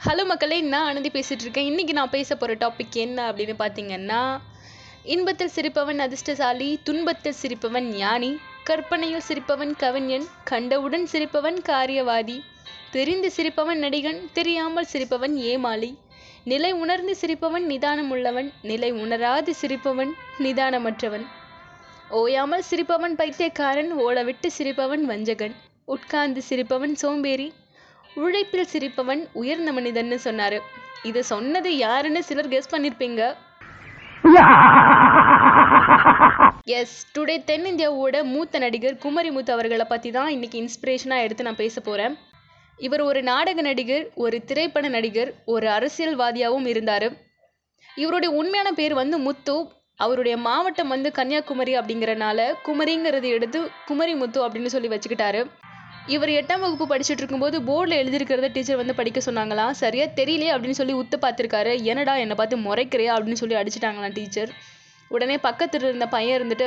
Hello மக்களே நான் அனந்தி பேசிகிட்டு இருக்கேன் இன்றைக்கி நான் பேச போகிற டாபிக் என்ன அப்படின்னு பார்த்தீங்கன்னா இன்பத்தில் சிரிப்பவன் அதிர்ஷ்டசாலி துன்பத்தில் சிரிப்பவன் ஞானி கற்பனையில் சிரிப்பவன் கவிஞன் கண்டவுடன் சிரிப்பவன் காரியவாதி தெரிந்து சிரிப்பவன் நடிகன் தெரியாமல் சிரிப்பவன் ஏமாளி நிலை உணர்ந்து சிரிப்பவன் நிதானம் உள்ளவன் நிலை உணராது சிரிப்பவன் நிதானமற்றவன். ஓயாமல் சிரிப்பவன் பைத்தியக்காரன் ஓடவிட்டு சிரிப்பவன் வஞ்சகன் உட்கார்ந்து சிரிப்பவன் சோம்பேறி உழைப்பில் சிரிப்பவன் உயர்ந்த மனிதன்னு சொன்னாரு. இது சொன்னது யாருன்னு சிலர் கெஸ் பண்ணிருப்பீங்க. எஸ் டுடே தென்னிந்தியாவோட மூத்த நடிகர் குமரி மூத்த அவர்களை பற்றி தான் இன்னைக்கு இன்ஸ்பிரேஷனாக எடுத்து நான் பேச போகிறேன் இவர் ஒரு நாடக நடிகர் ஒரு திரைப்பட நடிகர் ஒரு அரசியல்வாதியாகவும் இருந்தார். இவருடைய உண்மையான பேர் வந்து முத்து. அவருடைய மாவட்டம் வந்து கன்னியாகுமரி அப்படிங்கிறனால குமரிங்கிறது எடுத்து குமரி முத்து அப்படின்னு சொல்லி வச்சுக்கிட்டாரு. இவர் எட்டாம் வகுப்பு படிச்சுட்டு இருக்கும்போது போர்டில் எழுதியிருக்கிறத டீச்சர் வந்து படிக்க சொன்னாங்களாம் சரியா தெரியலையே அப்படின்னு சொல்லி உத்து பார்த்துருக்காரு. என்னடா என்னை பார்த்து முறைக்கிறியா அப்படின்னு சொல்லி அடிச்சிட்டாங்களாம் டீச்சர் உடனே பக்கத்தில் இருந்த பையன் இருந்துட்டு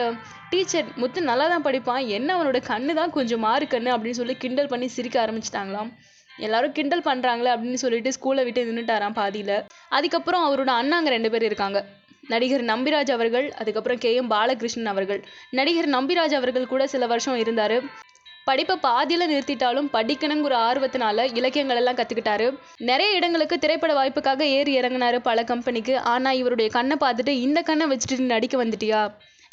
டீச்சர் முத்து நல்லா தான் படிப்பான். என்ன அவனோட கண்ணு தான் கொஞ்சம் மாறு கண்ணு? அப்படின்னு சொல்லி கிண்டல் பண்ணி சிரிக்க ஆரம்பிச்சிட்டாங்களாம். எல்லாரும் கிண்டல் பண்ணுறாங்களே அப்படின்னு சொல்லிட்டு ஸ்கூலை விட்டு நின்றுட்டாராம் பாதியில். அதுக்கப்புறம் அவரோட அண்ணாங்க ரெண்டு பேர் இருக்காங்க. நடிகர் நம்பிராஜ் அவர்கள் அதுக்கப்புறம் கே எம் பாலகிருஷ்ணன் அவர்கள். நடிகர் நம்பிராஜ் அவர்கள் கூட சில வருஷம் இருந்தார். படிப்பை பாதியில் நிறுத்திட்டாலும் படிக்கணுங்கிற ஆர்வத்தினால இலக்கியங்கள் எல்லாம் கற்றுக்கிட்டாரு நிறைய இடங்களுக்கு திரைப்பட வாய்ப்புக்காக ஏறி இறங்கினாரு பல கம்பெனிக்கு. ஆனால் இவருடைய கண்ணை பார்த்துட்டு இந்த கண்ணை வச்சுட்டு நீ நடிக்க வந்துட்டியா?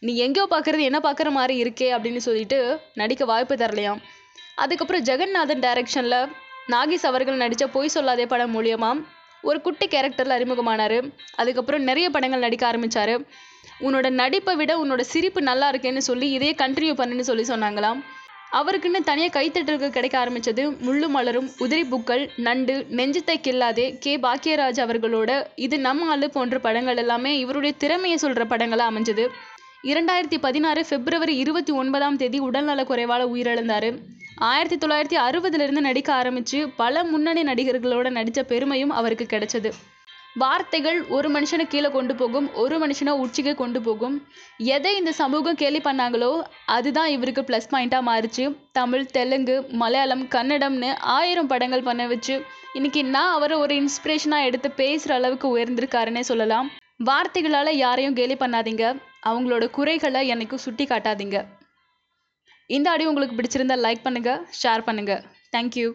நீ எங்கேயோ பார்க்குறது என்ன பார்க்குற மாதிரி இருக்கே? அப்படின்னு சொல்லிட்டு நடிக்க வாய்ப்பு தரலையாம். அதுக்கப்புறம் ஜெகநாதன் டைரக்ஷனில் நாகேஷ் அவர்கள் நடித்த பொய் சொல்லாதே படம் மூலியமாக ஒரு குட்டி கேரக்டரில் அறிமுகமானார். அதுக்கப்புறம் நிறைய படங்கள் நடிக்க ஆரம்பித்தார் உன்னோட நடிப்பை விட உன்னோட சிரிப்பு நல்லா இருக்கேன்னு சொல்லி இதையே கண்டினியூ பண்ணுன்னு சொல்லி சொன்னாங்களாம். அவருக்குன்னு தனியாக கைத்தட்டல்கள் கிடைக்க ஆரம்பித்தது முள்ளு மலரும் உதிரி பூக்கள் நண்டு நெஞ்சத்தை கில்லாதே கே. பாக்கியராஜ் அவர்களோட இது நம்ம ஆளு போன்ற படங்கள் எல்லாமே இவருடைய திறமையை சொல்கிற படங்களாக அமைஞ்சது. இரண்டாயிரத்தி பதினாறு பிப்ரவரி இருபத்தி ஒன்பதாம் தேதி உடல்நல குறைவால் உயிரிழந்தார். ஆயிரத்தி தொள்ளாயிரத்தி அறுபதுலேருந்து நடிக்க ஆரம்பித்து பல முன்னணி நடிகர்களோட நடித்த பெருமையும் அவருக்கு கிடைச்சது. வார்த்தைகள் ஒரு மனுஷனை கீழே கொண்டு போகும் ஒரு மனுஷனை உச்சிக்கு கொண்டு போகும். எதை இந்த சமூகம் கேலி பண்ணாங்களோ அதுதான் இவருக்கு ப்ளஸ் பாயிண்ட்டாக மாறிச்சு. தமிழ் தெலுங்கு மலையாளம் கன்னடம்னு ஆயிரம் படங்கள் பண்ண வச்சு இன்னைக்கு நான் அவரை ஒரு இன்ஸ்பிரேஷனாக எடுத்து பேசுகிற அளவுக்கு உயர்ந்திருக்காருன்னே சொல்லலாம். வார்த்தைகளால் யாரையும் கேலி பண்ணாதீங்க. அவங்களோட குறைகளை என்னைக்கும் சுட்டி காட்டாதீங்க. இந்த ஆடியோ உங்களுக்கு பிடிச்சிருந்தா லைக் பண்ணுங்கள் ஷேர் பண்ணுங்கள் தேங்க்யூ